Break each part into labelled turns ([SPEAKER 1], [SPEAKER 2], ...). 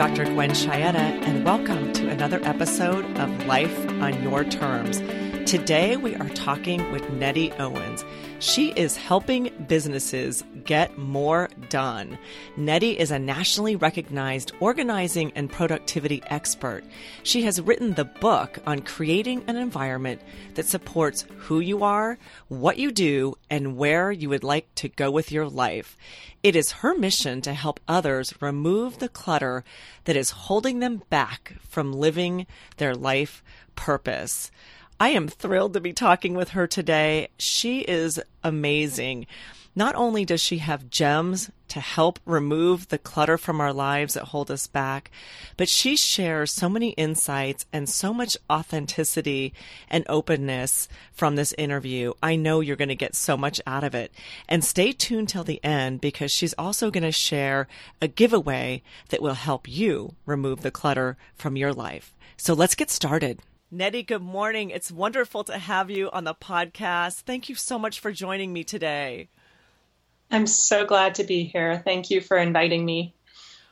[SPEAKER 1] Dr. Gwen Chietta, and welcome to another episode of Life on Your Terms. Today, we are talking with Nettie Owens. She is helping businesses get more done. Nettie is a nationally recognized organizing and productivity expert. She has written the book on creating an environment that supports who you are, what you do, and where you would like to go with your life. It is her mission to help others remove the clutter that is holding them back from living their life purpose. I am thrilled to be talking with her today. She is amazing. Not only does she have gems to help remove the clutter from our lives that hold us back, but she shares so many insights and so much authenticity and openness from this interview. I know you're going to get so much out of it. And stay tuned till the end because she's also going to share a giveaway that will help you remove the clutter from your life. So let's get started. Nettie, good morning. It's wonderful to have you on the podcast. Thank you so much for joining me today.
[SPEAKER 2] I'm so glad to be here. Thank you for inviting me.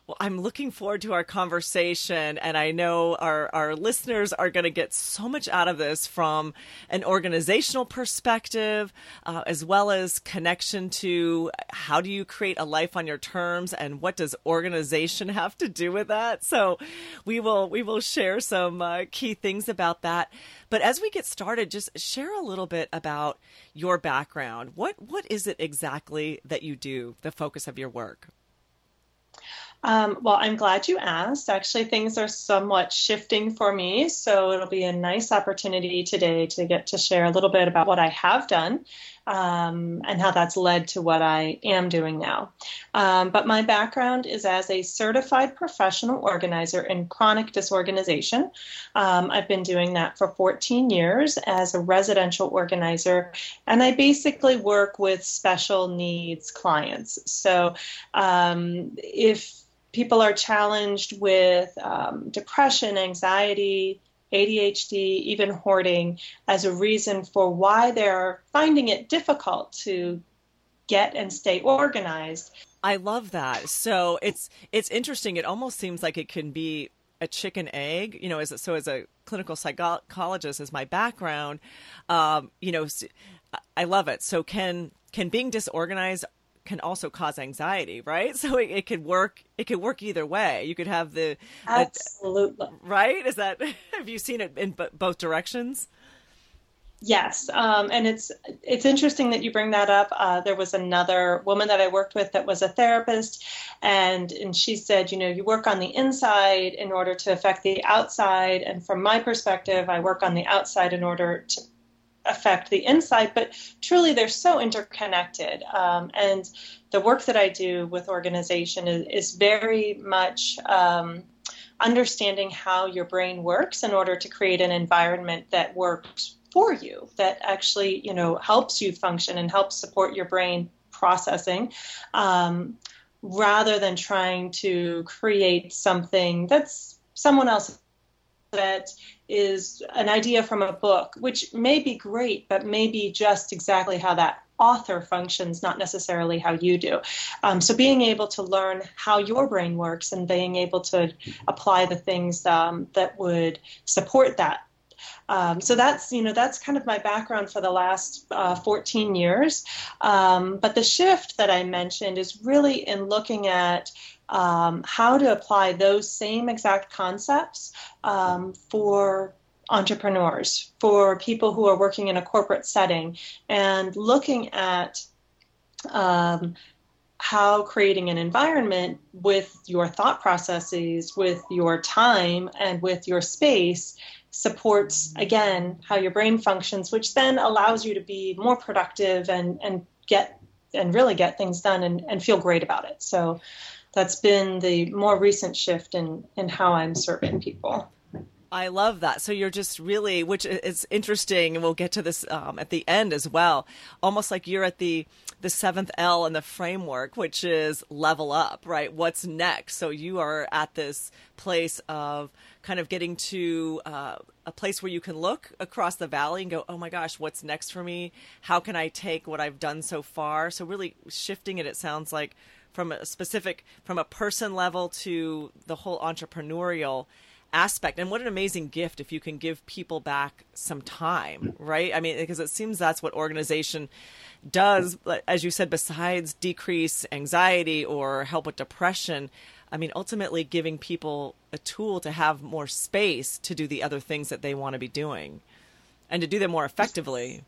[SPEAKER 1] Well, I'm looking forward to our conversation, and I know our, our listeners are going to get so much out of this from an organizational perspective, uh, as well as connection to how do you create a life on your terms, and what does organization have to do with that. So, we will we will share some uh, key things about that. But as we get started, just share a little bit about your background. What what is it exactly that you do? The focus of your work.
[SPEAKER 2] Um, well, I'm glad you asked. Actually, things are somewhat shifting for me, so it'll be a nice opportunity today to get to share a little bit about what I have done um, and how that's led to what I am doing now. Um, but my background is as a certified professional organizer in chronic disorganization. Um, I've been doing that for 14 years as a residential organizer, and I basically work with special needs clients. So um, if people are challenged with um, depression, anxiety, ADHD, even hoarding as a reason for why they're finding it difficult to get and stay organized.
[SPEAKER 1] I love that. So it's it's interesting. It almost seems like it can be a chicken egg. You know, as so as a clinical psychologist, as my background, um, you know, I love it. So can can being disorganized can also cause anxiety, right? So it, it could work. It could work either way. You could have the
[SPEAKER 2] absolutely
[SPEAKER 1] right. Is that have you seen it in b- both directions?
[SPEAKER 2] Yes, um, and it's it's interesting that you bring that up. Uh, there was another woman that I worked with that was a therapist, and and she said, you know, you work on the inside in order to affect the outside, and from my perspective, I work on the outside in order to affect the inside, but truly they're so interconnected. Um, and the work that I do with organization is, is very much um, understanding how your brain works in order to create an environment that works for you, that actually you know helps you function and helps support your brain processing. Um, rather than trying to create something that's someone else that is an idea from a book, which may be great, but may be just exactly how that author functions, not necessarily how you do. Um, so being able to learn how your brain works and being able to apply the things um, that would support that. Um, so that's you know that's kind of my background for the last uh, 14 years. Um, but the shift that I mentioned is really in looking at um, how to apply those same exact concepts um, for entrepreneurs, for people who are working in a corporate setting, and looking at um, how creating an environment with your thought processes, with your time, and with your space supports again how your brain functions, which then allows you to be more productive and and get and really get things done and, and feel great about it. So that's been the more recent shift in in how I'm serving people.
[SPEAKER 1] I love that. So you're just really, which is interesting, and we'll get to this um, at the end as well. Almost like you're at the the seventh L in the framework, which is level up, right? What's next? So you are at this place of kind of getting to uh, a place where you can look across the valley and go, oh my gosh, what's next for me? How can I take what I've done so far? So really shifting it. It sounds like from a specific from a person level to the whole entrepreneurial aspect. And what an amazing gift if you can give people back some time right? I mean because it seems that's what organization does as you said besides decrease anxiety or help with depression i mean ultimately giving people a tool to have more space to do the other things that they want to be doing and to do them more effectively.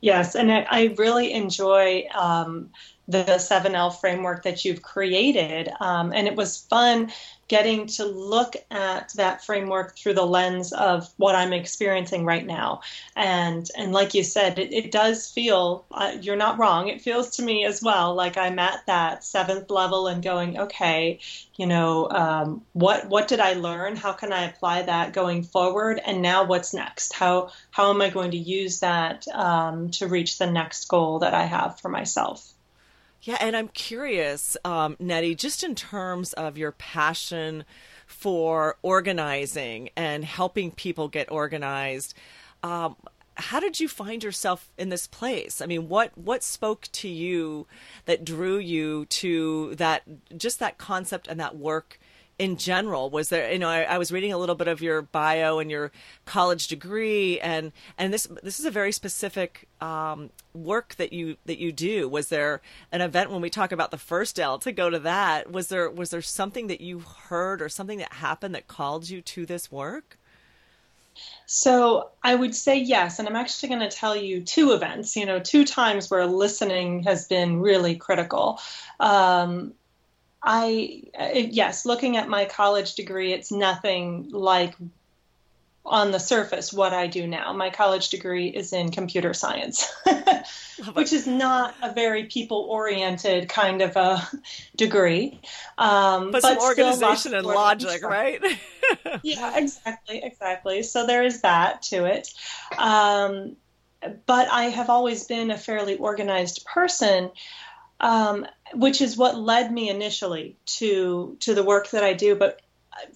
[SPEAKER 2] Yes and i, I really enjoy um, the 7L framework that you've created. Um, and it was fun getting to look at that framework through the lens of what I'm experiencing right now. And and like you said, it, it does feel uh, you're not wrong. It feels to me as well like I'm at that seventh level and going, okay, you know, um, what what did I learn? How can I apply that going forward? And now what's next? How how am I going to use that um, to reach the next goal that I have for myself?
[SPEAKER 1] Yeah, and I'm curious, um, Nettie, just in terms of your passion for organizing and helping people get organized. Um, how did you find yourself in this place? I mean, what what spoke to you that drew you to that just that concept and that work in general was there you know I, I, was reading a little bit of your bio and your college degree and and this this is a very specific um, work that you that you do. Was there an event when we talk about the first L to go to that? Was there was there something that you heard or something that happened that called you to this work?
[SPEAKER 2] So I would say yes, and I'm actually going to tell you two events, you know, two times where listening has been really critical. Um, I, yes, looking at my college degree, it's nothing like on the surface what I do now. My college degree is in computer science, which is not a very people oriented kind of a degree.
[SPEAKER 1] Um, but, but some organization and logic, right?
[SPEAKER 2] yeah, exactly, exactly. So there is that to it. Um, but I have always been a fairly organized person um, which is what led me initially to to the work that I do. But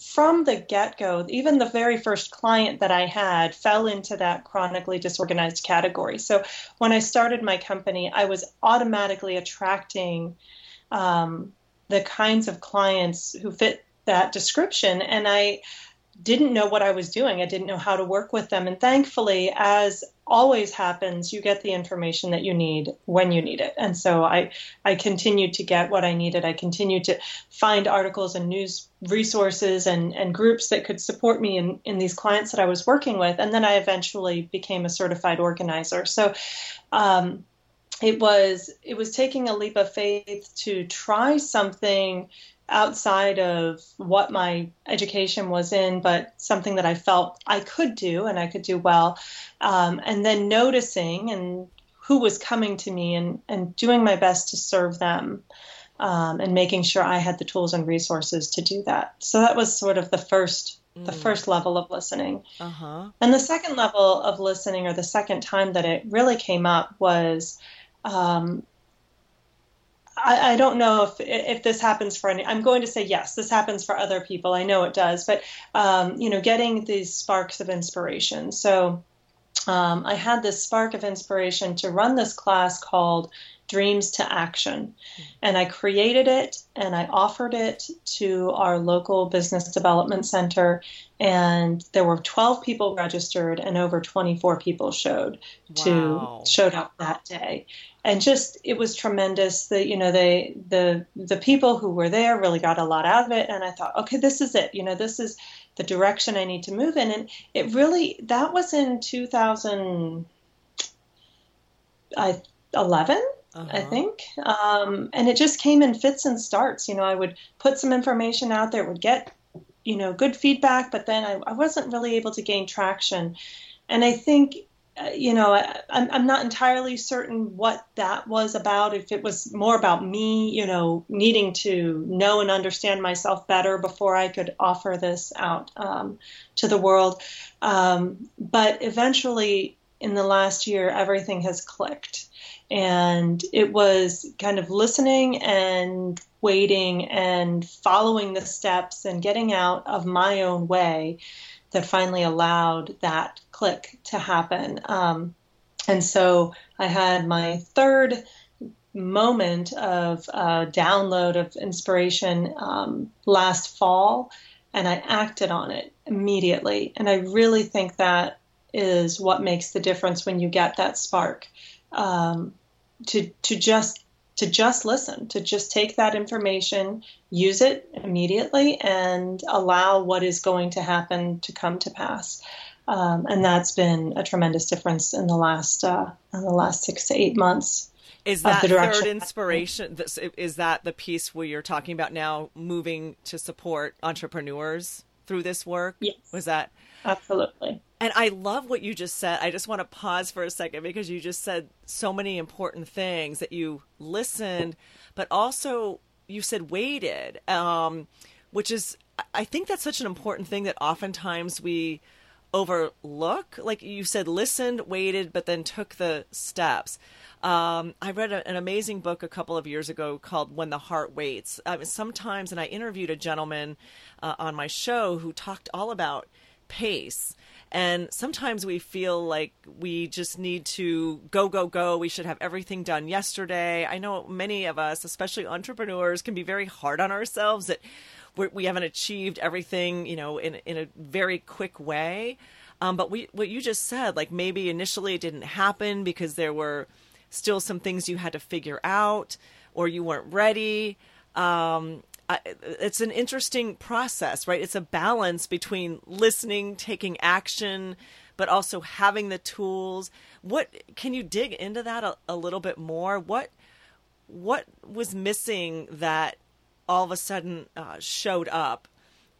[SPEAKER 2] from the get go, even the very first client that I had fell into that chronically disorganized category. So when I started my company, I was automatically attracting um, the kinds of clients who fit that description, and I didn't know what I was doing. I didn't know how to work with them. And thankfully, as always happens, you get the information that you need when you need it. And so I, I continued to get what I needed. I continued to find articles and news resources and, and groups that could support me in, in these clients that I was working with. And then I eventually became a certified organizer. So um, it was it was taking a leap of faith to try something outside of what my education was in, but something that I felt I could do and I could do well. Um, and then noticing and who was coming to me and, and doing my best to serve them um, and making sure I had the tools and resources to do that. So that was sort of the first the mm. first level of listening. Uh-huh. And the second level of listening, or the second time that it really came up, was um, I, I, don't know if if this happens for any. I'm going to say yes. This happens for other people. I know it does, but um, you know, getting these sparks of inspiration. So um, I had this spark of inspiration to run this class called Dreams to Action, and I created it and I offered it to our local business development center, and there were 12 people registered and over 24 people showed wow. to showed up that day. And just it was tremendous. That you know they the the people who were there really got a lot out of it and i thought okay this is it. You know this is the direction i need to move in. And it really that was in 2011 uh-huh. I think. Um, and it just came in fits and starts. You know, I would put some information out there, would get, you know, good feedback, but then I, I wasn't really able to gain traction. And I think uh, you know, I, I'm, I'm not entirely certain what that was about. If it was more about me, you know, needing to know and understand myself better before I could offer this out um, to the world. Um, but eventually, in the last year, everything has clicked. And it was kind of listening and waiting and following the steps and getting out of my own way that finally allowed that click to happen. Um, and so I had my third moment of uh, download of inspiration um, last fall, and I acted on it immediately. And I really think that is what makes the difference when you get that spark. Um, to to just to just listen, to just take that information, use it immediately, and allow what is going to happen to come to pass. Um, and that's been a tremendous difference in the last uh, in the last six to eight months.
[SPEAKER 1] Is that third inspiration? Is that the piece where you're talking about now moving to support entrepreneurs through this work?
[SPEAKER 2] Yes.
[SPEAKER 1] Was that
[SPEAKER 2] absolutely?
[SPEAKER 1] And I love what you just said. I just want to pause for a second because you just said so many important things that you listened, but also you said waited, um, which is, I think that's such an important thing that oftentimes we overlook. Like you said, listened, waited, but then took the steps. Um, I read a, an amazing book a couple of years ago called When the Heart Waits. Mean, sometimes, and I interviewed a gentleman uh, on my show who talked all about pace and sometimes we feel like we just need to go, go, go. We should have everything done yesterday. I know many of us, especially entrepreneurs, can be very hard on ourselves that we haven't achieved everything, you know, in, in a very quick way. Um, but we, what you just said, like maybe initially it didn't happen because there were still some things you had to figure out or you weren't ready. Um, it's an interesting process, right? It's a balance between listening, taking action, but also having the tools. What can you dig into that a, a little bit more? What what was missing that all of a sudden uh, showed up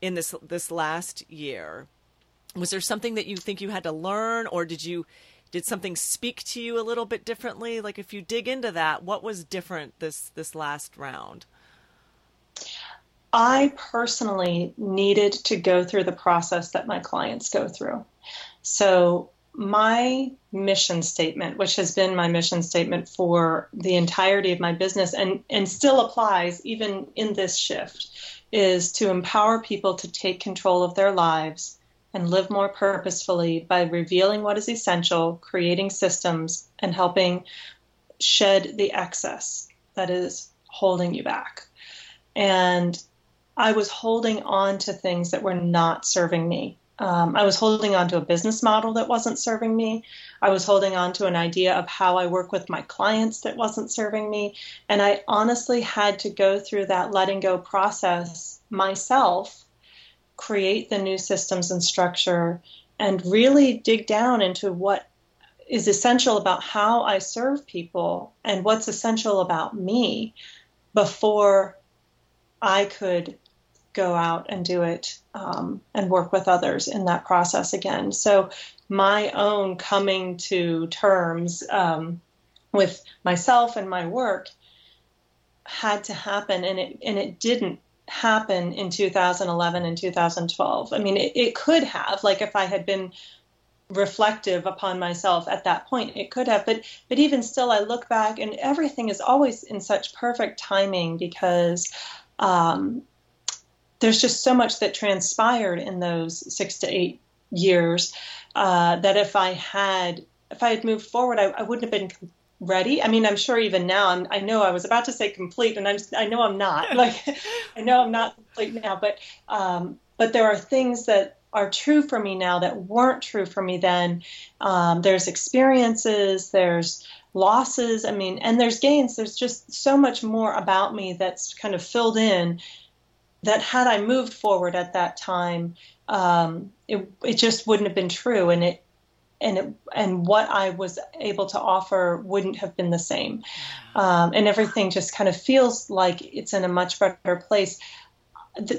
[SPEAKER 1] in this this last year? Was there something that you think you had to learn, or did you did something speak to you a little bit differently? Like if you dig into that, what was different this this last round?
[SPEAKER 2] I personally needed to go through the process that my clients go through. So, my mission statement, which has been my mission statement for the entirety of my business and, and still applies even in this shift, is to empower people to take control of their lives and live more purposefully by revealing what is essential, creating systems, and helping shed the excess that is holding you back. And I was holding on to things that were not serving me. Um, I was holding on to a business model that wasn't serving me. I was holding on to an idea of how I work with my clients that wasn't serving me. And I honestly had to go through that letting go process myself, create the new systems and structure, and really dig down into what is essential about how I serve people and what's essential about me before I could go out and do it um, and work with others in that process again. So my own coming to terms um, with myself and my work had to happen, and it and it didn't happen in 2011 and 2012. I mean, it, it could have, like if I had been reflective upon myself at that point it could have but but even still i look back and everything is always in such perfect timing because um, there's just so much that transpired in those six to eight years uh, that if I had if I had moved forward, I, I, wouldn't have been ready. I mean, I'm sure even now, I'm, i know I was about to say complete, and I'm I know I'm not. Like I know I'm not complete now, but um, but there are things that are true for me now that weren't true for me then. Um, there's experiences, there's losses. I mean, and there's gains. There's just so much more about me that's kind of filled in that had I moved forward at that time, um, it, it just wouldn't have been true, and it and it, and what I was able to offer wouldn't have been the same, um, and everything just kind of feels like it's in a much better place.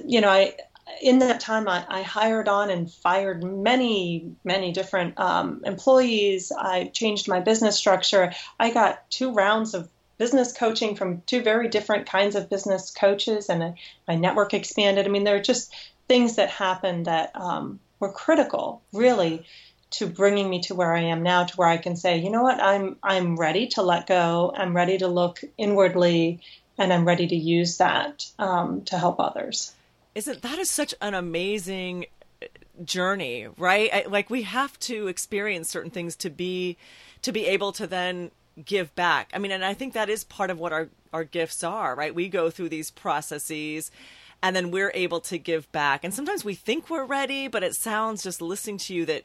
[SPEAKER 2] You know, I in that time I, I hired on and fired many many different um, employees. I changed my business structure. I got two rounds of business coaching from two very different kinds of business coaches, and my network expanded. I mean, there are just things that happened that um, were critical, really, to bringing me to where I am now, to where I can say, you know what, I'm I'm ready to let go. I'm ready to look inwardly, and I'm ready to use that um, to help others.
[SPEAKER 1] Isn't that is such an amazing uh, journey, right? I, like we have to experience certain things to be to be able to then give back. I mean, and I think that is part of what our our gifts are, right? We go through these processes and then we're able to give back. And sometimes we think we're ready, but it sounds just listening to you that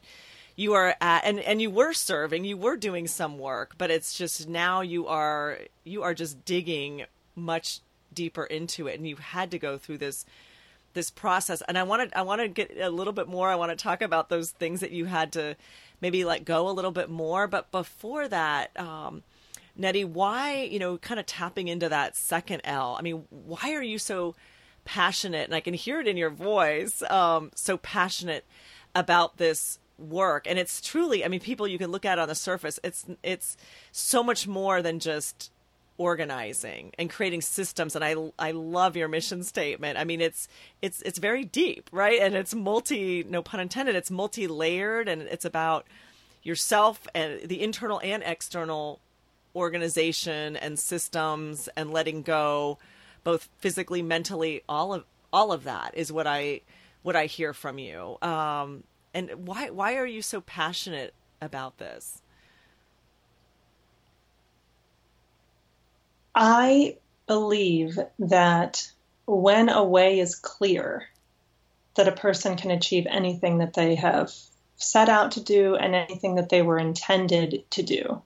[SPEAKER 1] you are at and and you were serving, you were doing some work, but it's just now you are you are just digging much deeper into it and you had to go through this this process. And i want to i want to get a little bit more. I want to talk about those things that you had to maybe let go a little bit more. But before that um nettie why you know kind of tapping into that second l? I mean why are you so passionate and i can hear it in your voice um so passionate about this work? And it's truly i mean people you can look at on the surface it's it's so much more than just organizing and creating systems and I I love your mission statement. I mean it's it's it's very deep, right? And it's multi no pun intended, it's multi-layered and it's about yourself and the internal and external organization and systems and letting go both physically, mentally, all of all of that is what I what I hear from you. Um and why why are you so passionate about this?
[SPEAKER 2] I believe that when a way is clear, that a person can achieve anything that they have set out to do and anything that they were intended to do.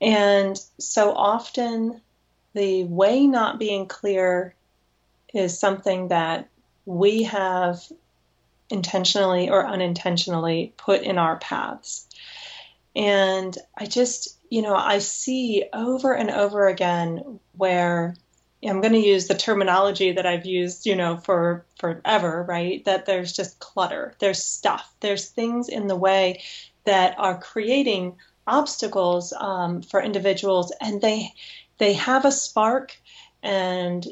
[SPEAKER 2] And so often, the way not being clear is something that we have intentionally or unintentionally put in our paths. And I just, you know, I see over and over again where I'm going to use the terminology that I've used, you know, for forever, right? That there's just clutter, there's stuff, there's things in the way that are creating obstacles um, for individuals, and they they have a spark, and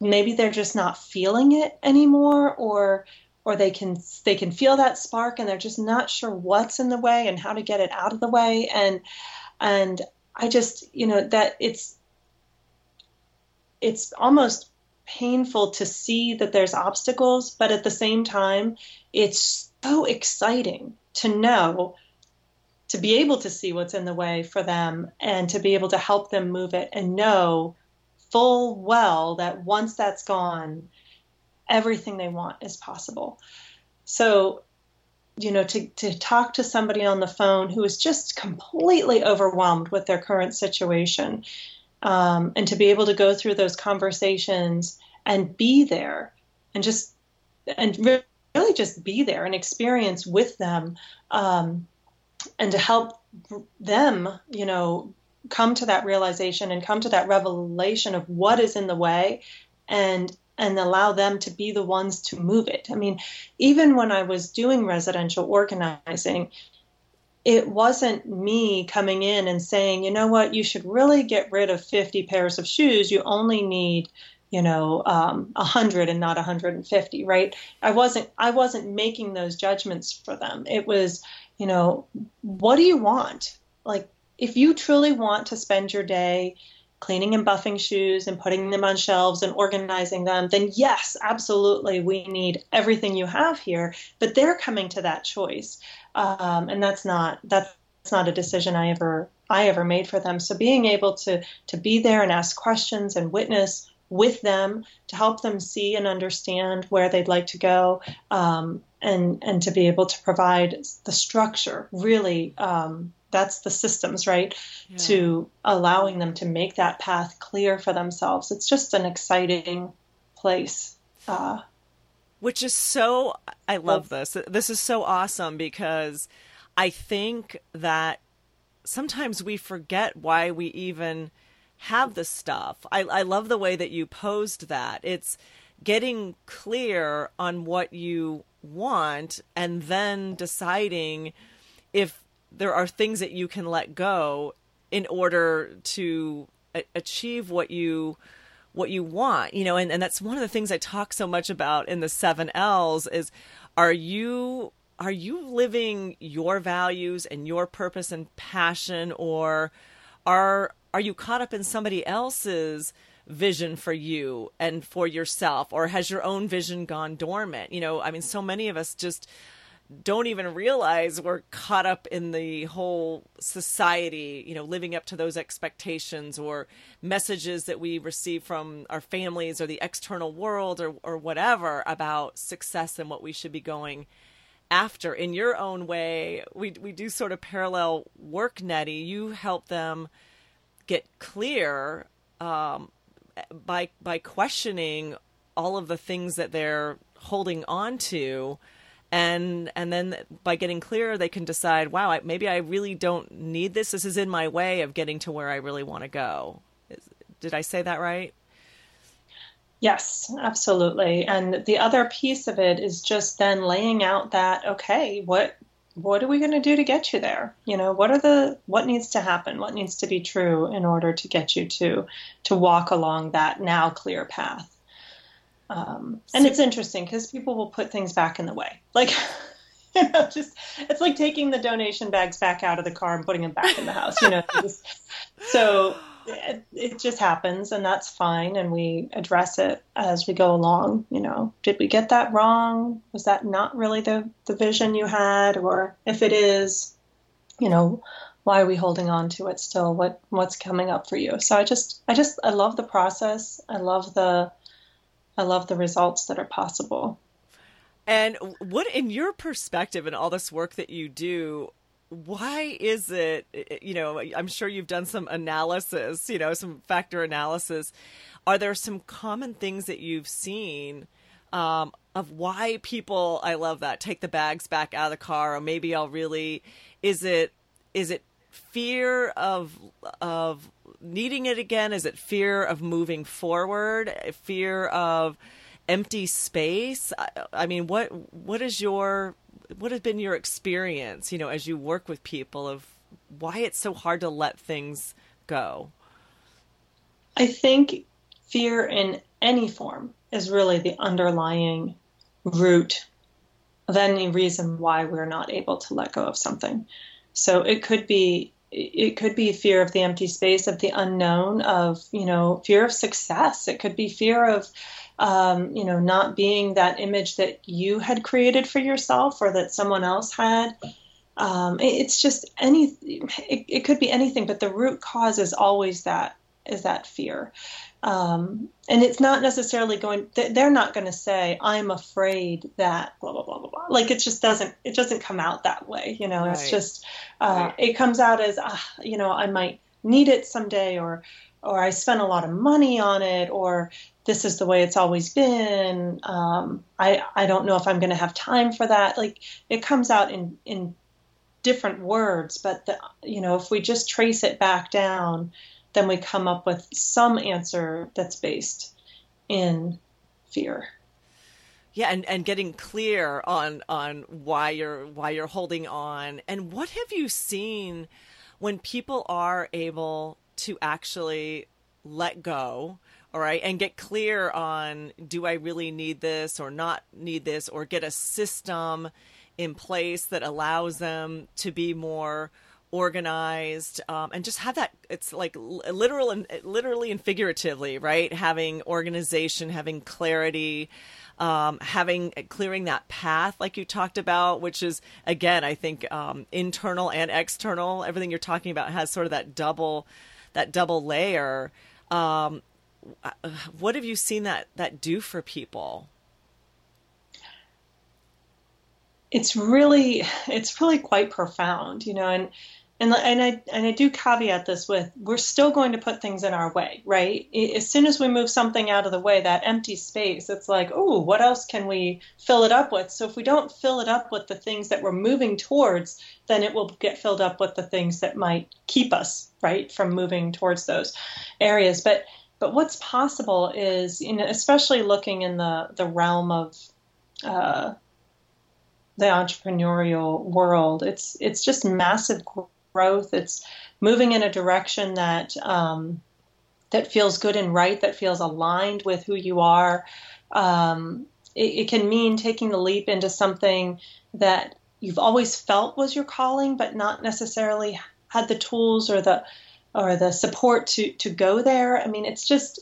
[SPEAKER 2] maybe they're just not feeling it anymore, or or they can they can feel that spark and they're just not sure what's in the way and how to get it out of the way and and I just you know that it's it's almost painful to see that there's obstacles but at the same time it's so exciting to know to be able to see what's in the way for them and to be able to help them move it and know full well that once that's gone everything they want is possible. So, you know, to, to talk to somebody on the phone who is just completely overwhelmed with their current situation um, and to be able to go through those conversations and be there and just, and really just be there and experience with them um, and to help them, you know, come to that realization and come to that revelation of what is in the way and and allow them to be the ones to move it. I mean, even when I was doing residential organizing, it wasn't me coming in and saying, you know what, you should really get rid of 50 pairs of shoes. You only need, you know, um, 100 and not 150, right? I wasn't, I wasn't making those judgments for them. It was, you know, what do you want? Like, if you truly want to spend your day cleaning and buffing shoes and putting them on shelves and organizing them, then yes, absolutely, we need everything you have here. But they're coming to that choice, um, and that's not that's not a decision I ever I ever made for them. So being able to to be there and ask questions and witness with them to help them see and understand where they'd like to go, um, and and to be able to provide the structure really. Um, that's the systems right yeah. to allowing them to make that path clear for themselves. It's just an exciting place uh,
[SPEAKER 1] which is so i love this. This is so awesome because i think that sometimes we forget why we even have the stuff. I, I love the way that you posed that. It's getting clear on what you want and then deciding if there are things that you can let go in order to a- achieve what you what you want you know and, and that's one of the things i talk so much about in the seven l's is are you are you living your values and your purpose and passion or are are you caught up in somebody else's vision for you and for yourself? Or has your own vision gone dormant? You know i mean so many of us just don't even realize we're caught up in the whole society, you know, living up to those expectations or messages that we receive from our families or the external world or, or whatever about success and what we should be going after. In your own way, we, we do sort of parallel work, Nettie. You help them get clear um, by by questioning all of the things that they're holding on to and and then by getting clear they can decide wow I, maybe i really don't need this. This is in my way of getting to where i really want to go. Did i say that right?
[SPEAKER 2] Yes absolutely. And the other piece of it is just then laying out that okay what what are we going to do to get you there? You know what are the what needs to happen? What needs to be true in order to get you to to walk along that now clear path um, and it's interesting because people will put things back in the way. Like, you know, just it's like taking the donation bags back out of the car and putting them back in the house. You know, just, so it, it, just happens, and that's fine. And we address it as we go along. You know, did we get that wrong? Was that not really the the vision you had? Or if it is, you know, why are we holding on to it still? What what's coming up for you? So I just I just I love the process. I love the I love the results that are possible.
[SPEAKER 1] And what, in your perspective, and all this work that you do, why is it, you know, I'm sure you've done some analysis, you know, some factor analysis. Are there some common things that you've seen um, of why people, I love that, take the bags back out of the car, or maybe I'll really, is it, is it fear of, of needing it again? Is it fear of moving forward? Fear of empty space? I, I mean, what what is your what has been your experience? You know, as you work with people of why it's so hard to let things go.
[SPEAKER 2] I think fear in any form is really the underlying root of any reason why we're not able to let go of something. So it could be it could be fear of the empty space of the unknown of you know fear of success. It could be fear of um, you know not being that image that you had created for yourself or that someone else had. Um, it, it's just any it, it could be anything but the root cause is always that is that fear um, and it's not necessarily going they're not going to say i'm afraid that blah blah blah blah blah like it just doesn't it doesn't come out that way you know right. it's just uh, right. it comes out as uh, you know i might need it someday or or i spent a lot of money on it or this is the way it's always been um, i i don't know if i'm going to have time for that like it comes out in in different words but the, you know if we just trace it back down then we come up with some answer that's based in fear.
[SPEAKER 1] Yeah and, and getting clear on on why you're why you're holding on. And what have you seen when people are able to actually let go all right and get clear on do i really need this or not need this or get a system in place that allows them to be more organized um, and just have that it's like literal and literally and figuratively right? Having organization having clarity um, having clearing that path like you talked about which is again i think um, internal and external everything you're talking about has sort of that double that double layer. Um, what have you seen that that do for people?
[SPEAKER 2] It's really it's really quite profound you know and and and I and I do caveat this with we're still going to put things in our way, right? As soon as we move something out of the way, that empty space, it's like, oh, what else can we fill it up with? So if we don't fill it up with the things that we're moving towards, then it will get filled up with the things that might keep us right from moving towards those areas. But but what's possible is, you know, especially looking in the the realm of uh, the entrepreneurial world, it's it's just massive growth. It's moving in a direction that um, that feels good and right, that feels aligned with who you are. Um, it, it, can mean taking the leap into something that you've always felt was your calling, but not necessarily had the tools or the or the support to to go there. I mean, it's just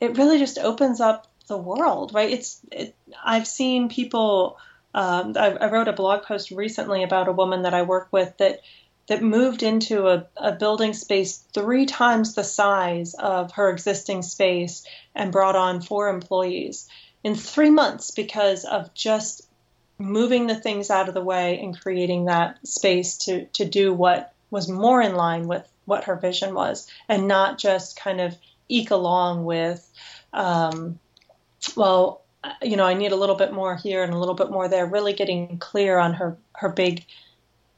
[SPEAKER 2] it really just opens up the world, right? It's it, I've seen people Um, I, I, wrote a blog post recently about a woman that I work with that that moved into a, a building space three times the size of her existing space and brought on four employees in three months because of just moving the things out of the way and creating that space to to do what was more in line with what her vision was and not just kind of eke along with um, well you know i need a little bit more here and a little bit more there really getting clear on her her big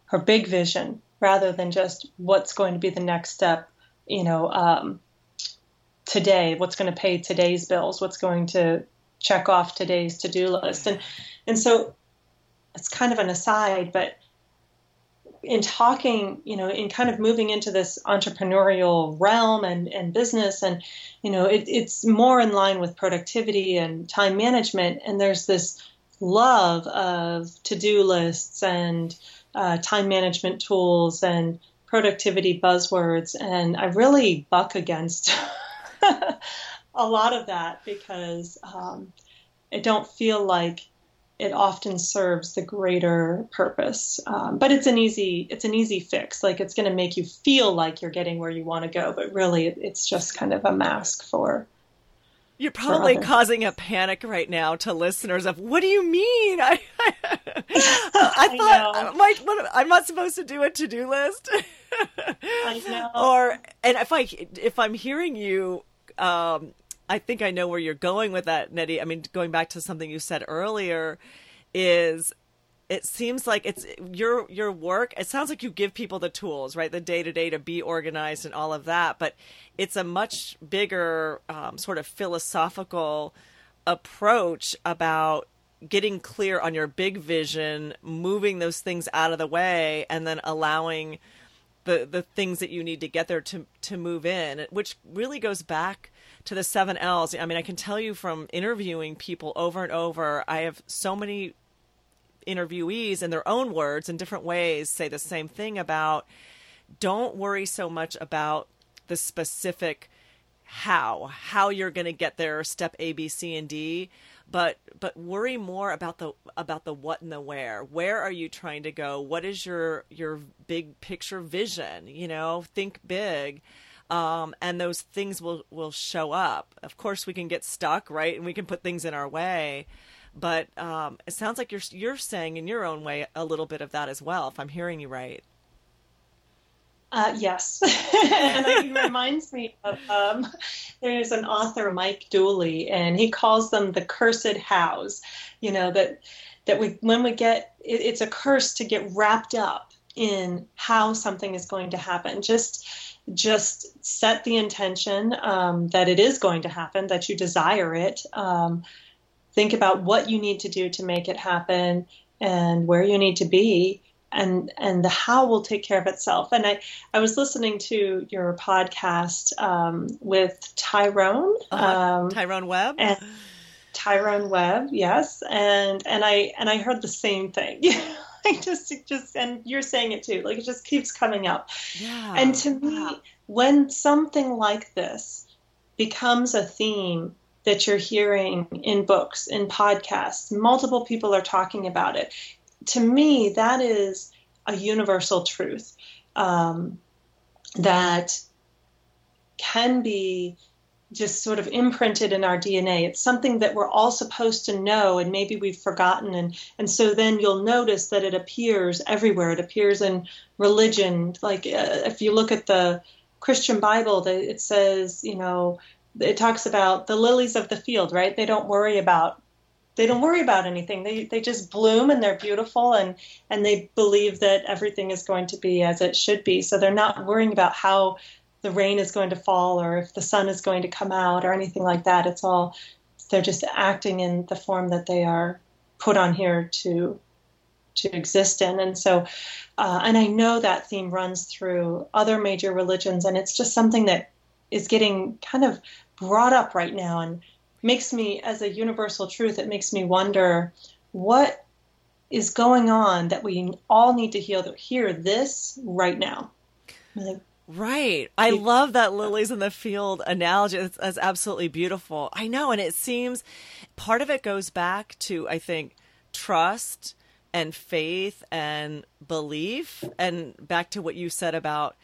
[SPEAKER 2] her big vision rather than just what's going to be the next step you know um, today what's going to pay today's bills what's going to check off today's to-do list and and so it's kind of an aside but in talking, you know, in kind of moving into this entrepreneurial realm and, and business, and, you know, it, it's more in line with productivity and time management. And there's this love of to do lists and uh, time management tools and productivity buzzwords. And I really buck against a lot of that because um, I don't feel like it often serves the greater purpose. Um, but it's an easy it's an easy fix. Like it's going to make you feel like you're getting where you want to go, but really it's just kind of a mask for.
[SPEAKER 1] You're probably causing a panic right now to listeners of what do you mean? I I, I thought I my, what, I'm not supposed to do a to do list.
[SPEAKER 2] I know.
[SPEAKER 1] Or and if I if I'm hearing you. Um, I think I know where you're going with that, Nettie. I mean, going back to something you said earlier, is it seems like it's your your work. It sounds like you give people the tools, right, the day to day to be organized and all of that. But it's a much bigger um, sort of philosophical approach about getting clear on your big vision, moving those things out of the way, and then allowing the the things that you need to get there to to move in, which really goes back to the seven L's. I mean, I can tell you from interviewing people over and over, I have so many interviewees in their own words in different ways say the same thing about don't worry so much about the specific how how you're going to get there step a b c and d but but worry more about the about the what and the where. Where are you trying to go? What is your your big picture vision? You know think big. Um, and those things will will show up. Of course, we can get stuck, right, and we can put things in our way. But um, it sounds like you're you're saying in your own way a little bit of that as well, if I'm hearing you right.
[SPEAKER 2] Uh, yes, and it reminds me of um, there's an author Mike Dooley, and he calls them the cursed hows. You know that that we when we get it, it's a curse to get wrapped up in how something is going to happen. Just just set the intention um, that it is going to happen, that you desire it. Um, think about what you need to do to make it happen and where you need to be. And, and the how will take care of itself. And I, I was listening to your podcast um, with Tyrone.
[SPEAKER 1] Uh-huh. Tyrone Webb.
[SPEAKER 2] And Tyrone Webb, yes. And and I and I heard the same thing. I just just and you're saying it too. Like it just keeps coming up.
[SPEAKER 1] Yeah.
[SPEAKER 2] And to me, when something like this becomes a theme that you're hearing in books, in podcasts, multiple people are talking about it. To me, that is a universal truth um, that can be just sort of imprinted in our DNA. It's something that we're all supposed to know, and maybe we've forgotten. And, and so then you'll notice that it appears everywhere. It appears in religion. Like uh, if you look at the Christian Bible, it says, you know, it talks about the lilies of the field, right? They don't worry about they don't worry about anything. They they just bloom and they're beautiful and and they believe that everything is going to be as it should be. So they're not worrying about how the rain is going to fall or if the sun is going to come out or anything like that. It's all they're just acting in the form that they are put on here to to exist in. And so, uh, and I know that theme runs through other major religions, and it's just something that is getting kind of brought up right now and makes me, as a universal truth, it makes me wonder what is going on that we all need to hear, hear this right now.
[SPEAKER 1] Like, Right. I love that lilies in the field analogy. That's, that's absolutely beautiful. I know. And it seems part of it goes back to, I think, trust and faith and belief. And back to what you said about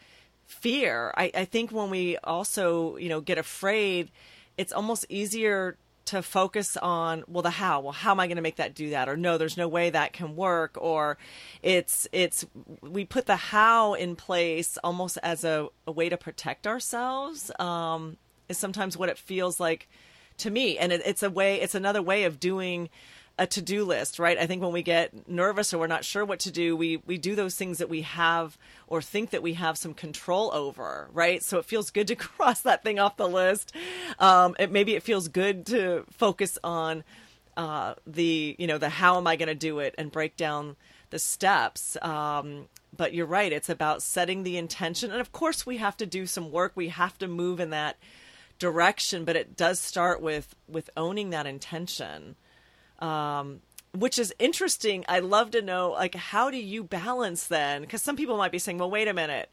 [SPEAKER 1] fear, I, I think when we also, you know, get afraid, it's almost easier to focus on well the how. Well how am i going to make that do that? Or no there's no way that can work. Or it's it's we put the how in place almost as a, a way to protect ourselves um, is sometimes what it feels like to me. And it, it's a way it's another way of doing a to-do list, right? I think when we get nervous or we're not sure what to do, we we do those things that we have or think that we have some control over, right? So it feels good to cross that thing off the list. Um, it, maybe it feels good to focus on uh, the you know the how am I going to do it and break down the steps. Um, but you're right; it's about setting the intention, and of course we have to do some work. We have to move in that direction, but it does start with with owning that intention um, which is interesting. I love to know, like, how do you balance then? Because some people might be saying, well, wait a minute.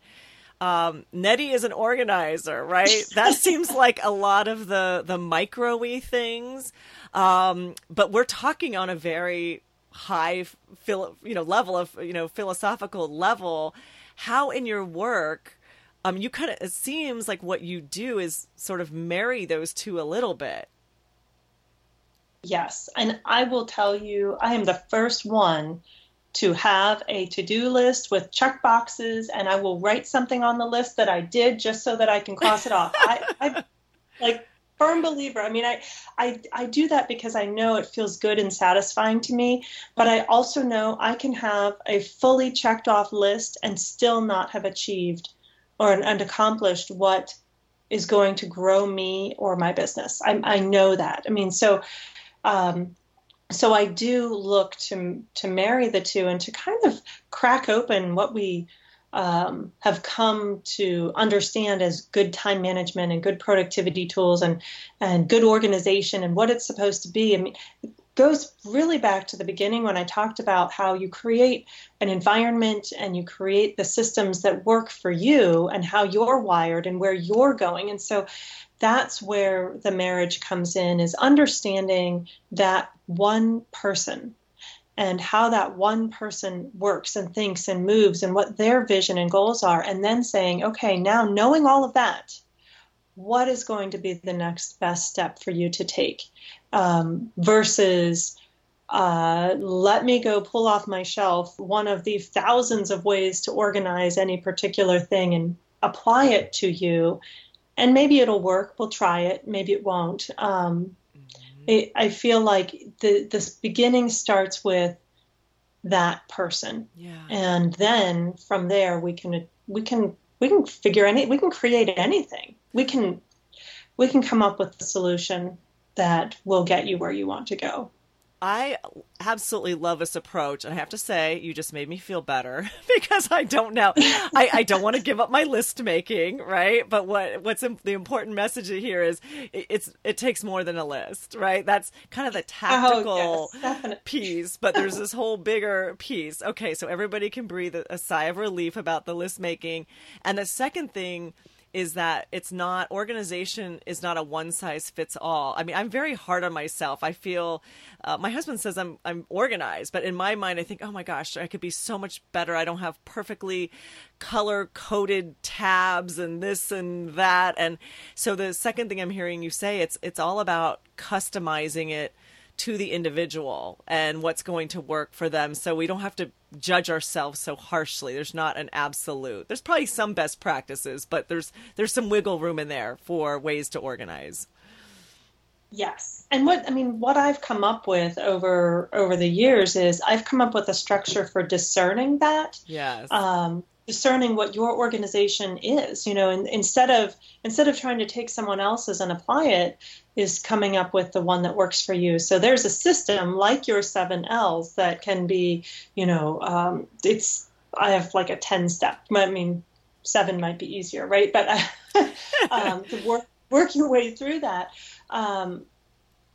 [SPEAKER 1] Um, Nettie is an organizer, right? that seems like a lot of the the micro-y things, um, but we're talking on a very high, you know, level of you know philosophical level. How in your work, um, you kind of it seems like what you do is sort of marry those two a little bit.
[SPEAKER 2] Yes. And I will tell you, I am the first one to have a to do list with check boxes, and I will write something on the list that I did just so that I can cross it off. I, I like firm believer. I mean, I, I, I do that because I know it feels good and satisfying to me, but I also know I can have a fully checked off list and still not have achieved or and accomplished what is going to grow me or my business. I, I know that. I mean, so um, so I do look to to marry the two and to kind of crack open what we um, have come to understand as good time management and good productivity tools and and good organization and what it's supposed to be. I mean, goes really back to the beginning when I talked about how you create an environment and you create the systems that work for you and how you're wired and where you're going. And so that's where the marriage comes in is understanding that one person and how that one person works and thinks and moves and what their vision and goals are and then saying okay now knowing all of that what is going to be the next best step for you to take um, versus uh, let me go pull off my shelf one of the thousands of ways to organize any particular thing and apply it to you and maybe it'll work. We'll try it. Maybe it won't. Um, mm-hmm. it, I feel like the this beginning starts with that person,
[SPEAKER 1] yeah.
[SPEAKER 2] and then from there we can we can we can figure any we can create anything. We can we can come up with a solution that will get you where you want to go.
[SPEAKER 1] I absolutely love this approach. And I have to say, you just made me feel better because I don't know. I, I don't want to give up my list making, right? But what what's the important message here is it's it takes more than a list, right? That's kind of the oh, tactical
[SPEAKER 2] oh, yes,
[SPEAKER 1] piece, but there's this whole bigger piece. Okay, so everybody can breathe a sigh of relief about the list making. And the second thing is that it's not organization is not a one size fits all. I mean, I'm very hard on myself. I feel uh, my husband says I'm I'm organized, but in my mind, I think, oh my gosh, I could be so much better. I don't have perfectly color coded tabs and this and that. And so the second thing I'm hearing you say, it's it's all about customizing it to the individual and what's going to work for them. So we don't have to judge ourselves so harshly. There's not an absolute. There's probably some best practices but there's there's some wiggle room in there for ways to organize.
[SPEAKER 2] Yes. And what i mean what i've come up with over over the years is i've come up with a structure for discerning that.
[SPEAKER 1] Yes.
[SPEAKER 2] Um, discerning what your organization is you know and instead of instead of trying to take someone else's and apply it is coming up with the one that works for you. So there's a system like your seven l's that can be you know um, it's i have like a 10 step. I mean seven might be easier right? But um, to work work your way through that. Um,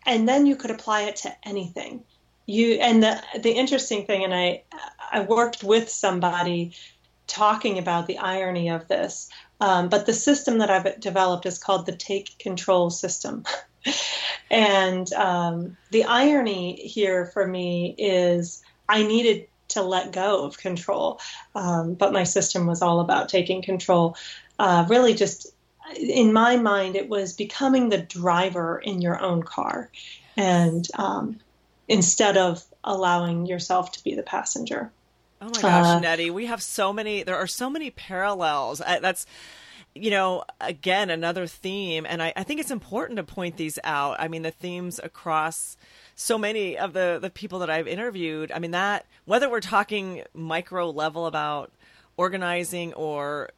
[SPEAKER 2] and then you could apply it to anything. You and the the interesting thing and i i worked with somebody talking about the irony of this. Um, but the system that I've developed is called the take control system. and um, the irony here for me is I needed to let go of control, um, but my system was all about taking control. Uh, really, just in my mind, it was becoming the driver in your own car, and um, instead of allowing yourself to be the passenger.
[SPEAKER 1] Oh my gosh, uh, Nettie, we have so many. There are so many parallels. I, that's you know, again, another theme. And I, I, think it's important to point these out. I mean, the themes across so many of the, the people that I've interviewed. I mean, that, whether we're talking micro level about organizing or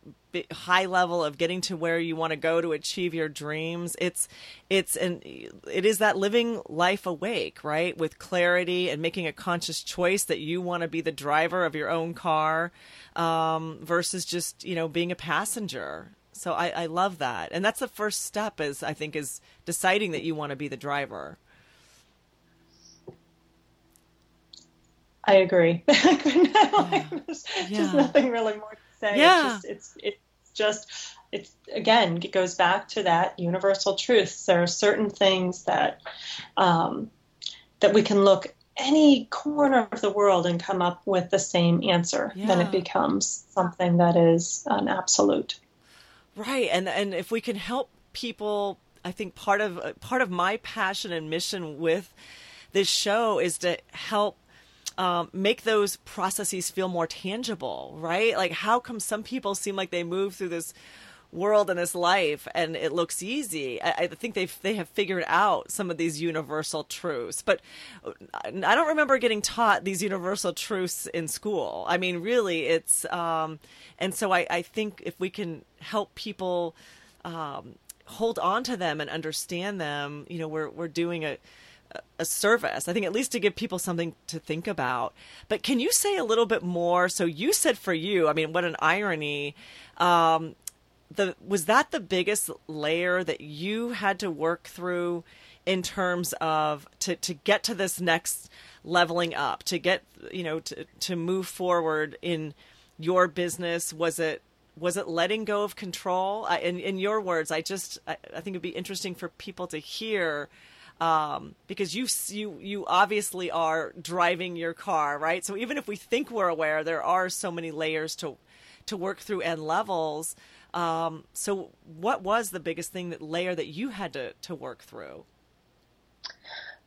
[SPEAKER 1] high level of getting to where you want to go to achieve your dreams it's it's and it is that living life awake right? With clarity and making a conscious choice that you want to be the driver of your own car um, versus just you know being a passenger. So I, I love that. And that's the first step is i think is deciding that you want to be the driver
[SPEAKER 2] I agree. There's yeah. nothing really more to say. Yeah. It's just, it's, it's just, it's again, it goes back to that universal truth. There are certain things that, um, that we can look any corner of the world and come up with the same answer. Yeah. Then it becomes something that is an absolute.
[SPEAKER 1] Right. And, and if we can help people, I think part of, part of my passion and mission with this show is to help um, make those processes feel more tangible, right? Like, how come some people seem like they move through this world and this life and it looks easy? I, I think they've they have figured out some of these universal truths, but I don't remember getting taught these universal truths in school. I mean, really, it's um, and so I, I think if we can help people. Um, hold on to them and understand them you know we're we're doing a a service. I think at least to give people something to think about. But can you say a little bit more? So you said for you, I mean, what an irony. Um, the was that the biggest layer that you had to work through in terms of to to get to this next leveling up, to get you know to to move forward in your business? Was it was it letting go of control? I, in in your words, I just I, I think it'd be interesting for people to hear um, because you you you obviously are driving your car, right? So even if we think we're aware, there are so many layers to to work through and levels. Um, so what was the biggest thing that layer that you had to to work through?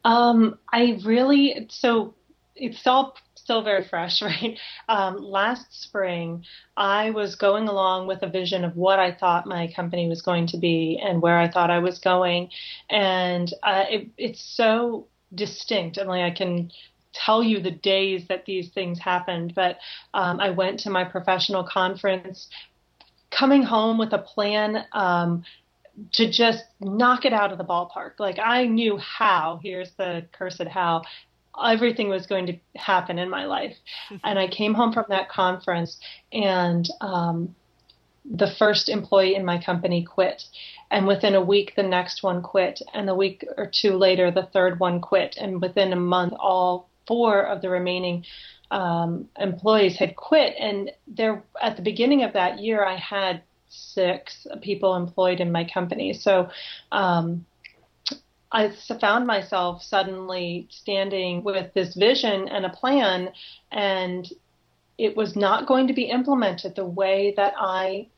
[SPEAKER 2] Um, I really so it's all still very fresh, right? Um, last spring, I was going along with a vision of what I thought my company was going to be and where I thought I was going, and uh, it, it's so distinct. I I can tell you the days that these things happened, but um, I went to my professional conference, coming home with a plan. Um, to just knock it out of the ballpark. Like I knew how, here's the cursed how, everything was going to happen in my life. and I came home from that conference, and um, the first employee in my company quit. And within a week, the next one quit. And a week or two later, the third one quit. And within a month, all four of the remaining um, employees had quit. And there, at the beginning of that year, I had six people employed in my company. So um, I found myself suddenly standing with this vision and a plan, and it was not going to be implemented the way that I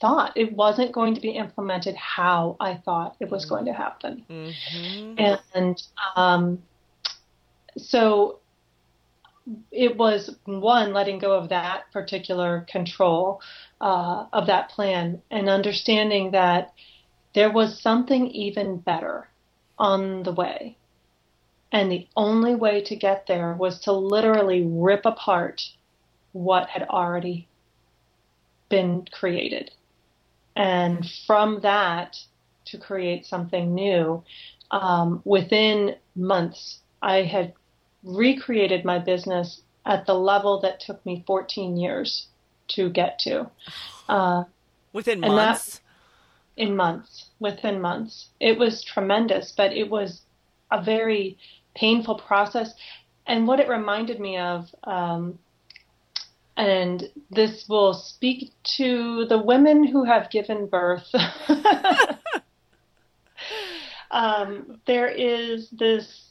[SPEAKER 2] thought. It wasn't going to be implemented how I thought it was going to happen. Mm-hmm. And um, so it was one, letting go of that particular control uh, of that plan and understanding that there was something even better on the way. And the only way to get there was to literally rip apart what had already been created. And from that, to create something new, um, within months, I had recreated my business at the level that took me 14 years to get to.
[SPEAKER 1] Uh, within months? That,
[SPEAKER 2] in months within months. It was tremendous, but it was a very painful process. And what it reminded me of, um, and this will speak to the women who have given birth. um, there is this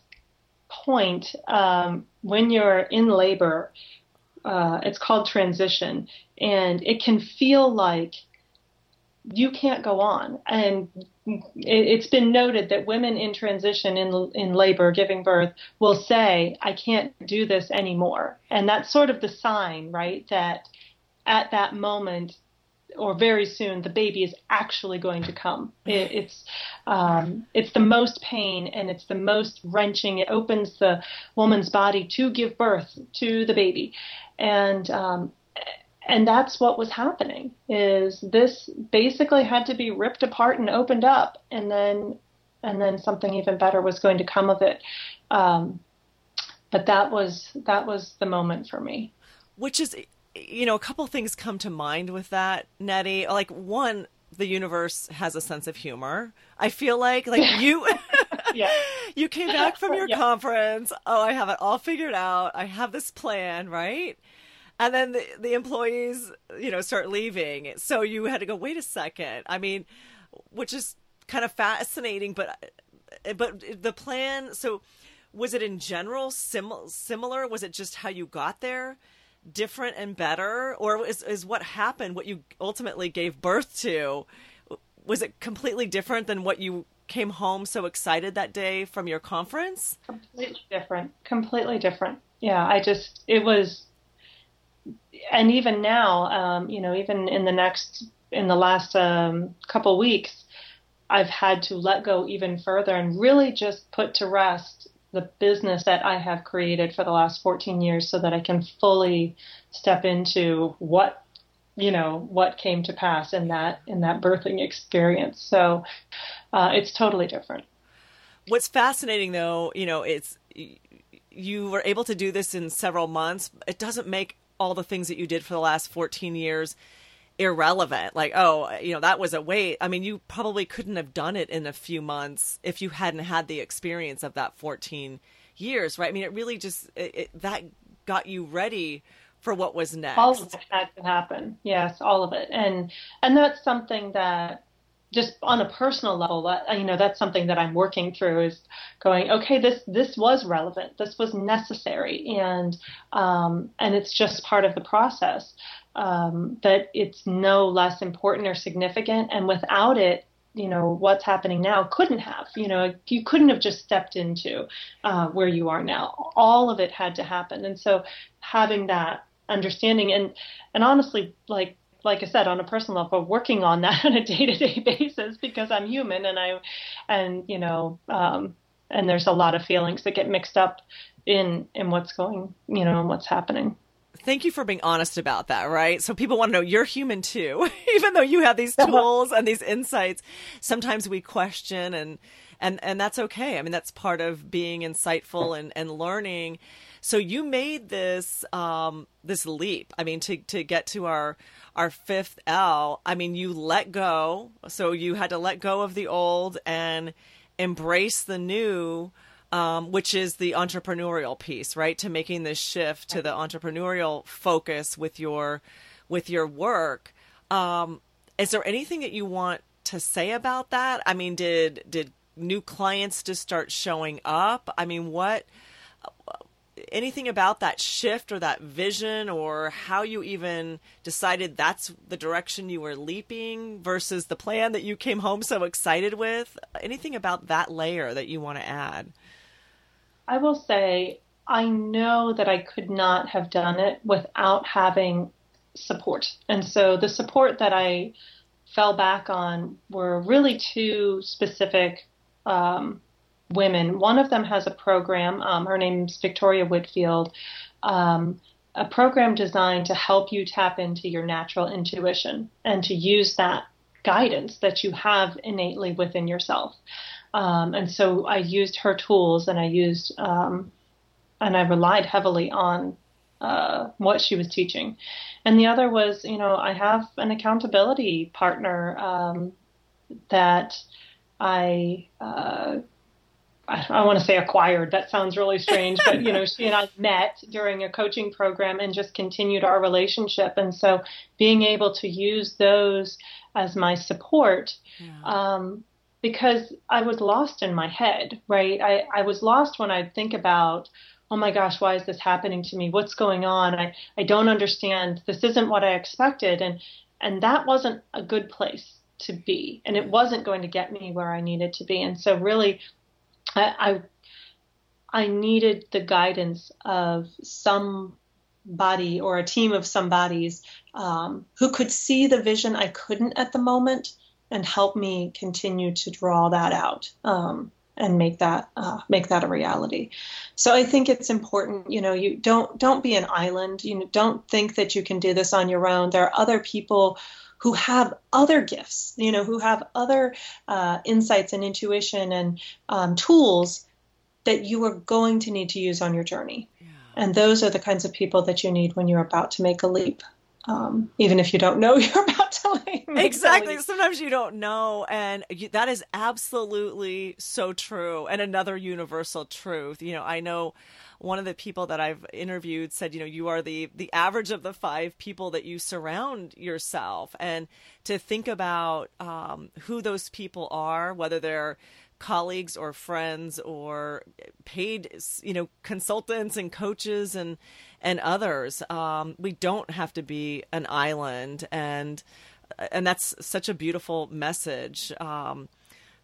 [SPEAKER 2] point um, when you're in labor. Uh, it's called transition, and it can feel like you can't go on. And it's been noted that women in transition in in labor, giving birth, will say, "I can't do this anymore," and that's sort of the sign, right, that at that moment or very soon the baby is actually going to come. It, it's um, it's the most pain and it's the most wrenching. It opens the woman's body to give birth to the baby, and um, and that's what was happening. Is this basically had to be ripped apart and opened up, and then and then something even better was going to come of it. Um, but that was that was the moment for me.
[SPEAKER 1] Which is you know, a couple things come to mind with that, Nettie. Like one, the universe has a sense of humor. I feel like like you yeah. you came back from your yeah. conference. Oh, I have it all figured out. I have this plan, right? And then the, the employees, you know, start leaving. So you had to go, wait a second. I mean, which is kind of fascinating, but eh, but the plan, so was it in general sim- similar? Was it just how you got there? different and better, or is is what happened what you ultimately gave birth to? Was it completely different than what you came home so excited that day from your conference?
[SPEAKER 2] Completely different. Completely different. Yeah, I just it was, and even now, um, you know, even in the next in the last um, couple weeks, I've had to let go even further and really just put to rest the business that I have created for the last 14 years so that I can fully step into what you know what came to pass in that in that birthing experience. So uh, it's totally different.
[SPEAKER 1] What's fascinating though you know it's you were able to do this in several months. It doesn't make all the things that you did for the last 14 years irrelevant. Like, oh, you know, that was a wait. I mean, you probably couldn't have done it in a few months if you hadn't had the experience of that 14 years, right? I mean, it really just it, it, that got you ready for what was next.
[SPEAKER 2] All of it had to happen. Yes, all of it. And and that's something that just on a personal level that you know that's something that I'm working through is going okay this this was relevant this was necessary and um, and it's just part of the process um, that it's no less important or significant. And without it, you know, what's happening now couldn't have. You know, you couldn't have just stepped into uh, where you are now. All of it had to happen. And so having that understanding and and honestly, like like I said, on a personal level, working on that on a day to day basis because I'm human and I, and you know, um, and there's a lot of feelings that get mixed up in in what's going, you know, and what's happening
[SPEAKER 1] thank you for being honest about that, right? So people want to know you're human too, even though you have these tools and these insights. Sometimes we question and and and that's okay. I mean, that's part of being insightful and and learning. So you made this um this leap. I mean, to to get to our our fifth L. I mean, you let go. So you had to let go of the old and embrace the new um, which is the entrepreneurial piece, right? To making this shift to the entrepreneurial focus with your with your work. Um, is there anything that you want to say about that? I mean, did did new clients just start showing up? I mean, what anything about that shift or that vision or how you even decided that's the direction you were leaping versus the plan that you came home so excited with? Anything about that layer that you want to add?
[SPEAKER 2] I will say I know that I could not have done it without having support. And so the support that I fell back on were really two specific um, women. One of them has a program, um, her name's Victoria Whitfield, um, a program designed to help you tap into your natural intuition and to use that guidance that you have innately within yourself. Um, and so I used her tools and I used, um, and I relied heavily on uh, what she was teaching. And the other was, you know, I have an accountability partner um, that I, uh, I, want to say acquired. That sounds really strange, but you know, she and I met during a coaching program and just continued our relationship. And so, being able to use those as my support yeah. um, because I was lost in my head, right? I, I was lost when I'd think about, oh my gosh, why is this happening to me? What's going on? I, I don't understand. This isn't what I expected. And, and that wasn't a good place to be. And it wasn't going to get me where I needed to be. And so really, I, I, I needed the guidance of somebody or a team of somebodies um, who could see the vision I couldn't at the moment and help me continue to draw that out um, and make that uh, make that a reality. So I think it's important. You know, you don't don't be an island. You know, don't think that you can do this on your own. There are other people who have other gifts. You know, who have other uh, insights and intuition and um, tools that you are going to need to use on your journey. Yeah. And those are the kinds of people that you need when you're about to make a leap um, even if you don't know you're about to.
[SPEAKER 1] Exactly. Sometimes you don't know, and you, that is absolutely so true, and another universal truth. You know, I know one of the people that I've interviewed said, you know, you are the the average of the five people that you surround yourself, and to think about um, who those people are, whether they're colleagues or friends or paid you know consultants and coaches and and others um, we don't have to be an island. And and that's such a beautiful message um,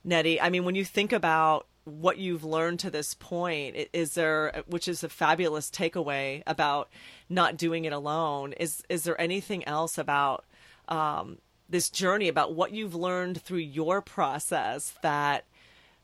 [SPEAKER 1] nettie. I mean when you think about what you've learned to this point is there which is a fabulous takeaway about not doing it alone is is there anything else about um, this journey about what you've learned through your process that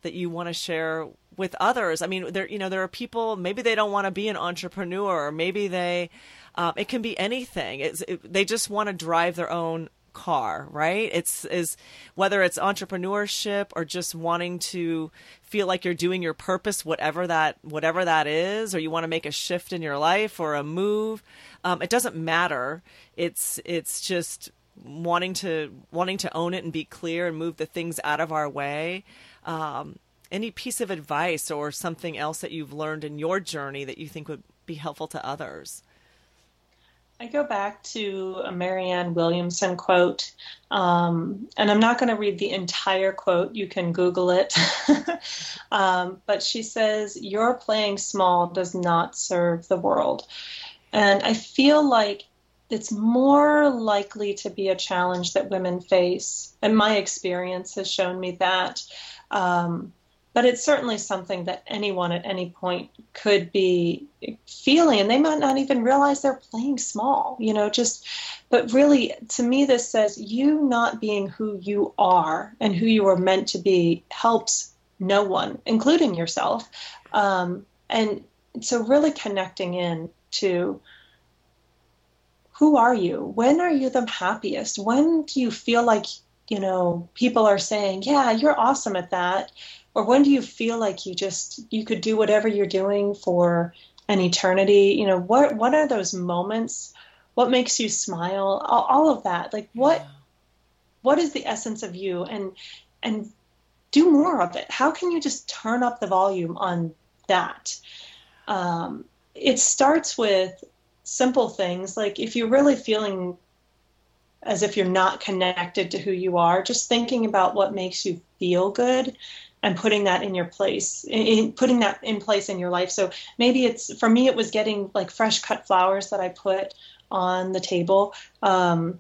[SPEAKER 1] that you want to share with others. I mean, there you know there are people maybe they don't want to be an entrepreneur, or maybe they um, it can be anything. It, they just want to drive their own car, right? It's is whether it's entrepreneurship or just wanting to feel like you're doing your purpose, whatever that whatever that is, or you want to make a shift in your life or a move. Um, it doesn't matter. It's it's just wanting to wanting to own it and be clear and move the things out of our way um, any piece of advice or something else that you've learned in your journey that you think would be helpful to others?
[SPEAKER 2] I go back to a Marianne Williamson quote, um, and I'm not going to read the entire quote. You can Google it. um, but she says, Your playing small does not serve the world. And I feel like it's more likely to be a challenge that women face. And my experience has shown me that. Um, but it's certainly something that anyone at any point could be feeling and they might not even realize they're playing small you know just but really to me this says you not being who you are and who you are meant to be helps no one including yourself. Um, and so really connecting in to who are you? When are you the happiest? When do you feel like you know, people are saying, yeah, you're awesome at that? Or when do you feel like you just, you could do whatever you're doing for an eternity? You know, what, what are those moments? What makes you smile? All, all of that. Like what, yeah. what is the essence of you? And, and do more of it. How can you just turn up the volume on that? Um, it starts with simple things like if you're really feeling as if you're not connected to who you are, just thinking about what makes you feel good and putting that in your place, in, putting that in place in your life. So maybe it's for me, it was getting like fresh cut flowers that I put on the table. Um,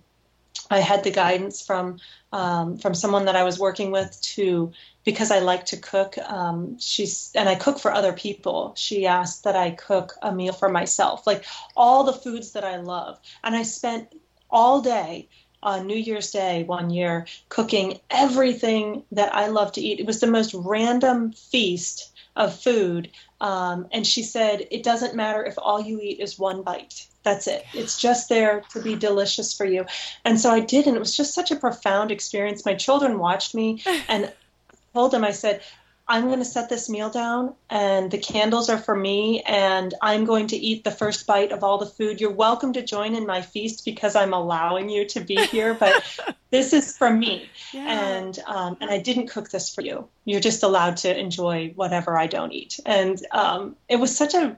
[SPEAKER 2] I had the guidance from um, from someone that I was working with to because I like to cook. Um, she's and I cook for other people. She asked that I cook a meal for myself, like all the foods that I love, and I spent all day on New Year's Day one year cooking everything that I love to eat. It was the most random feast of food. Um, and she said, It doesn't matter if all you eat is one bite. That's it. It's just there to be delicious for you. And so I did, and it was just such a profound experience. My children watched me and told them, I said, I'm going to set this meal down, and the candles are for me, and I'm going to eat the first bite of all the food. You're welcome to join in my feast because I'm allowing you to be here, but this is for me, yeah. and um, and I didn't cook this for you. You're just allowed to enjoy whatever I don't eat, and um, it was such a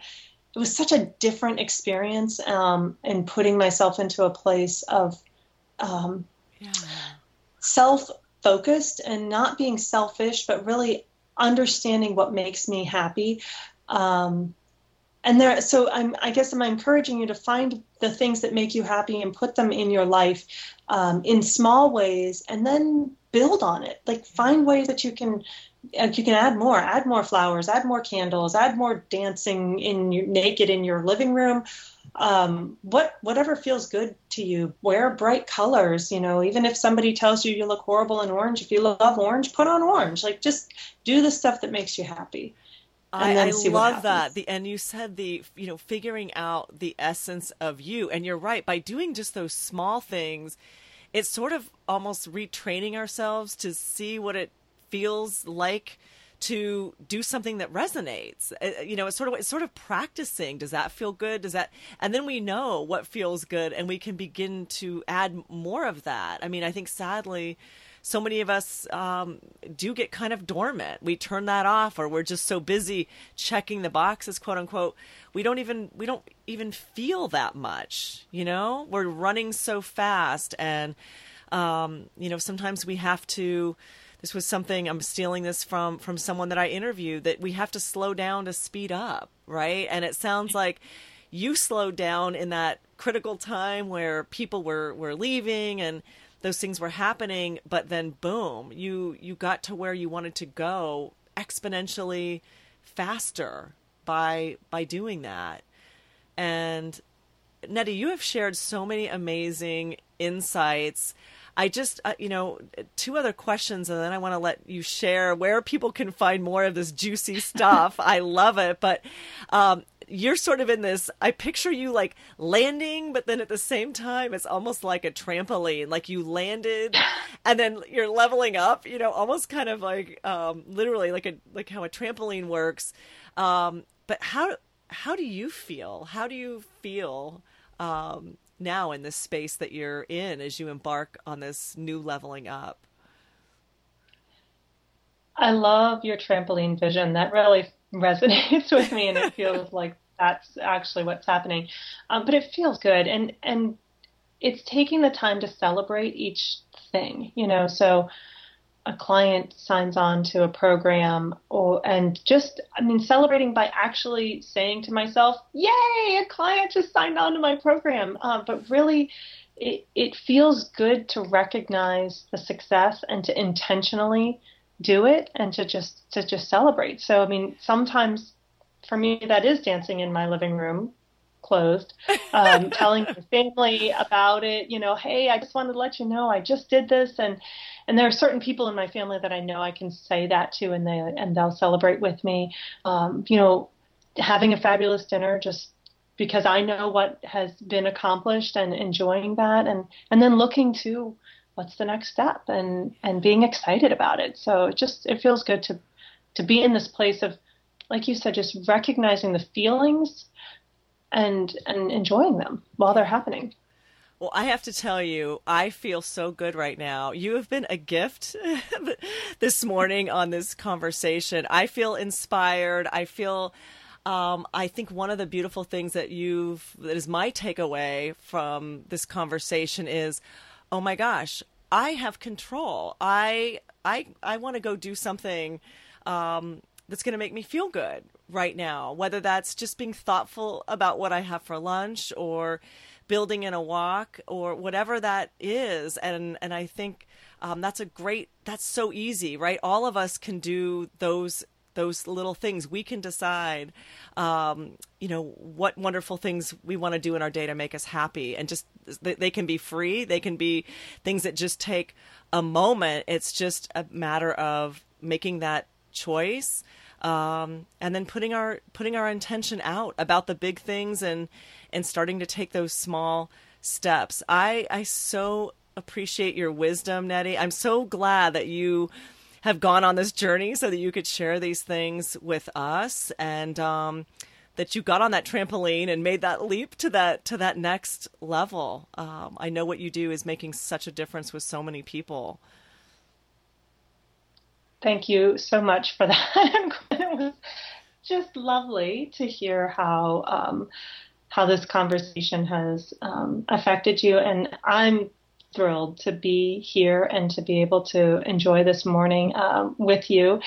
[SPEAKER 2] it was such a different experience um, in putting myself into a place of um, yeah. self focused and not being selfish, but really understanding what makes me happy. Um, and there, so I'm, I guess I'm encouraging you to find the things that make you happy and put them in your life um, in small ways, and then build on it. Like find ways that you can and you can add more add more flowers add more candles add more dancing in your naked in your living room um, what whatever feels good to you wear bright colors you know even if somebody tells you you look horrible in orange if you love orange put on orange like just do the stuff that makes you happy
[SPEAKER 1] I, I love that. The and you said the you know figuring out the essence of you, and you're right. By doing just those small things, it's sort of almost retraining ourselves to see what it feels like to do something that resonates. Uh, you know, it's sort of it's sort of practicing. Does that feel good? Does that and then we know what feels good and we can begin to add more of that. I mean, I think sadly so many of us um, do get kind of dormant. We turn that off, or we're just so busy checking the boxes, quote unquote. We don't even we don't even feel that much. You know, we're running so fast, and um, you know sometimes we have to this was something I'm stealing this from from someone that I interviewed that we have to slow down to speed up, right? And it sounds like you slowed down in that critical time where people were were leaving and those things were happening, but then boom, you you got to where you wanted to go exponentially faster by by doing that. And Nettie, you have shared so many amazing insights I just, uh, you know, two other questions, and then I want to let you share where people can find more of this juicy stuff. I love it, but um, you're sort of in this. I picture you like landing, but then at the same time, it's almost like a trampoline. Like you landed, and then you're leveling up. You know, almost kind of like um, literally like a like how a trampoline works. Um, but how how do you feel? How do you feel? Um, now in this space that you're in as you embark on this new leveling up?
[SPEAKER 2] I love your trampoline vision. That really resonates with me, and it feels like that's actually what's happening. Um, but it feels good, and and it's taking the time to celebrate each thing. You know, so a client signs on to a program or and just i mean celebrating by actually saying to myself yay a client just signed on to my program. Uh, but really it, it feels good to recognize the success and to intentionally do it and to just to just celebrate. So i mean sometimes for me that is dancing in my living room closed, um, telling my family about it. You know, hey, I just wanted to let you know I just did this, and and there are certain people in my family that I know I can say that to, and they and they'll celebrate with me. Um, you know, having a fabulous dinner just because I know what has been accomplished and enjoying that, and and then looking to what's the next step and and being excited about it. So it just it feels good to to be in this place of like you said, just recognizing the feelings and and enjoying them while they're happening.
[SPEAKER 1] Well, I have to tell you, I feel so good right now. You have been a gift this morning on this conversation. I feel inspired. I feel um, I think one of the beautiful things that you've that is my takeaway from this conversation is, oh my gosh, I have control. I I I want to go do something um, that's going to make me feel good right now, whether that's just being thoughtful about what I have for lunch or building in a walk or whatever that is. And, and I think um, that's a great, that's so easy, right? All of us can do those those little things. We can decide um, you know what wonderful things we want to do in our day to make us happy. And just they can be free. They can be things that just take a moment. It's just a matter of making that choice um, and then putting our putting our intention out about the big things and and starting to take those small steps. I I so appreciate your wisdom, Nettie. I'm so glad that you have gone on this journey so that you could share these things with us and um, that you got on that trampoline and made that leap to that to that next level. Um, I know what you do is making such a difference with so many people.
[SPEAKER 2] Thank you so much for that. it was just lovely to hear how um, how this conversation has um, affected you, and I'm thrilled to be here and to be able to enjoy this morning um, with you.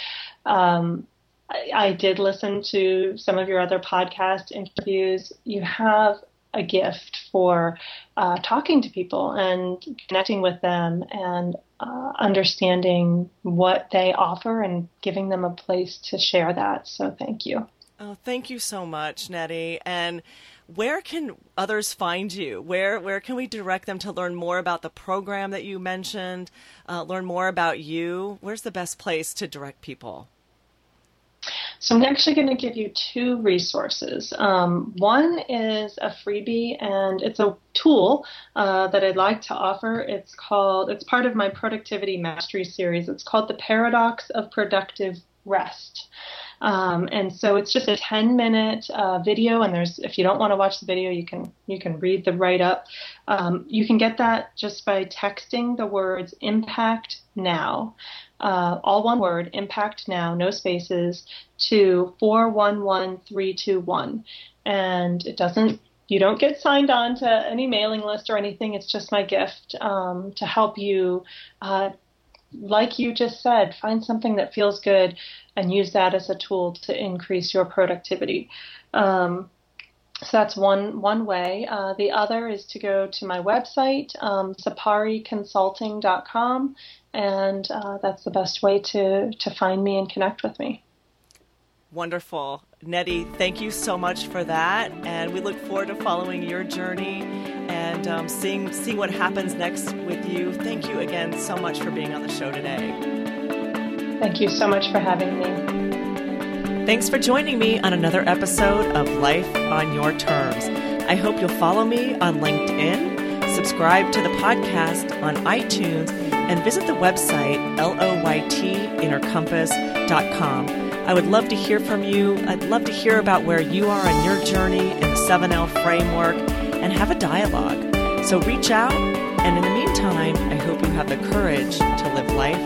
[SPEAKER 2] Um, I, I did listen to some of your other podcast interviews. You have a gift for uh, talking to people and connecting with them and uh, understanding what they offer and giving them a place to share that. So thank you.
[SPEAKER 1] Oh, thank you so much, Nettie. And where can others find you? Where where can we direct them to learn more about the program that you mentioned? Uh, learn more about you. Where's the best place to direct people?
[SPEAKER 2] So I'm actually going to give you two resources. Um, one is a freebie, and it's a tool uh, that I'd like to offer. It's called. It's part of my productivity mastery series. It's called the Paradox of Productive Rest. Um, and so it's just a 10 minute uh, video. And there's, if you don't want to watch the video, you can you can read the write up. Um, you can get that just by texting the words "impact now," uh, all one word, "impact now," no spaces, to 411321. And it doesn't you don't get signed on to any mailing list or anything. It's just my gift um, to help you uh, like you just said, find something that feels good and use that as a tool to increase your productivity. Um, so that's one one way. Uh, the other is to go to my website, um, sapariconsulting.com, and uh, that's the best way to to find me and connect with me.
[SPEAKER 1] Wonderful, Nettie. Thank you so much for that, and we look forward to following your journey and um, seeing seeing what happens next with you. Thank you again so much for being on the show today.
[SPEAKER 2] Thank you so much for having me.
[SPEAKER 1] Thanks for joining me on another episode of Life on Your Terms. I hope you'll follow me on LinkedIn, subscribe to the podcast on iTunes, and visit the website loytinnercompass.com. I would love to hear from you. I'd love to hear about where you are on your journey in the 7L framework and have a dialogue. So reach out, and in the meantime, I hope you have the courage to live life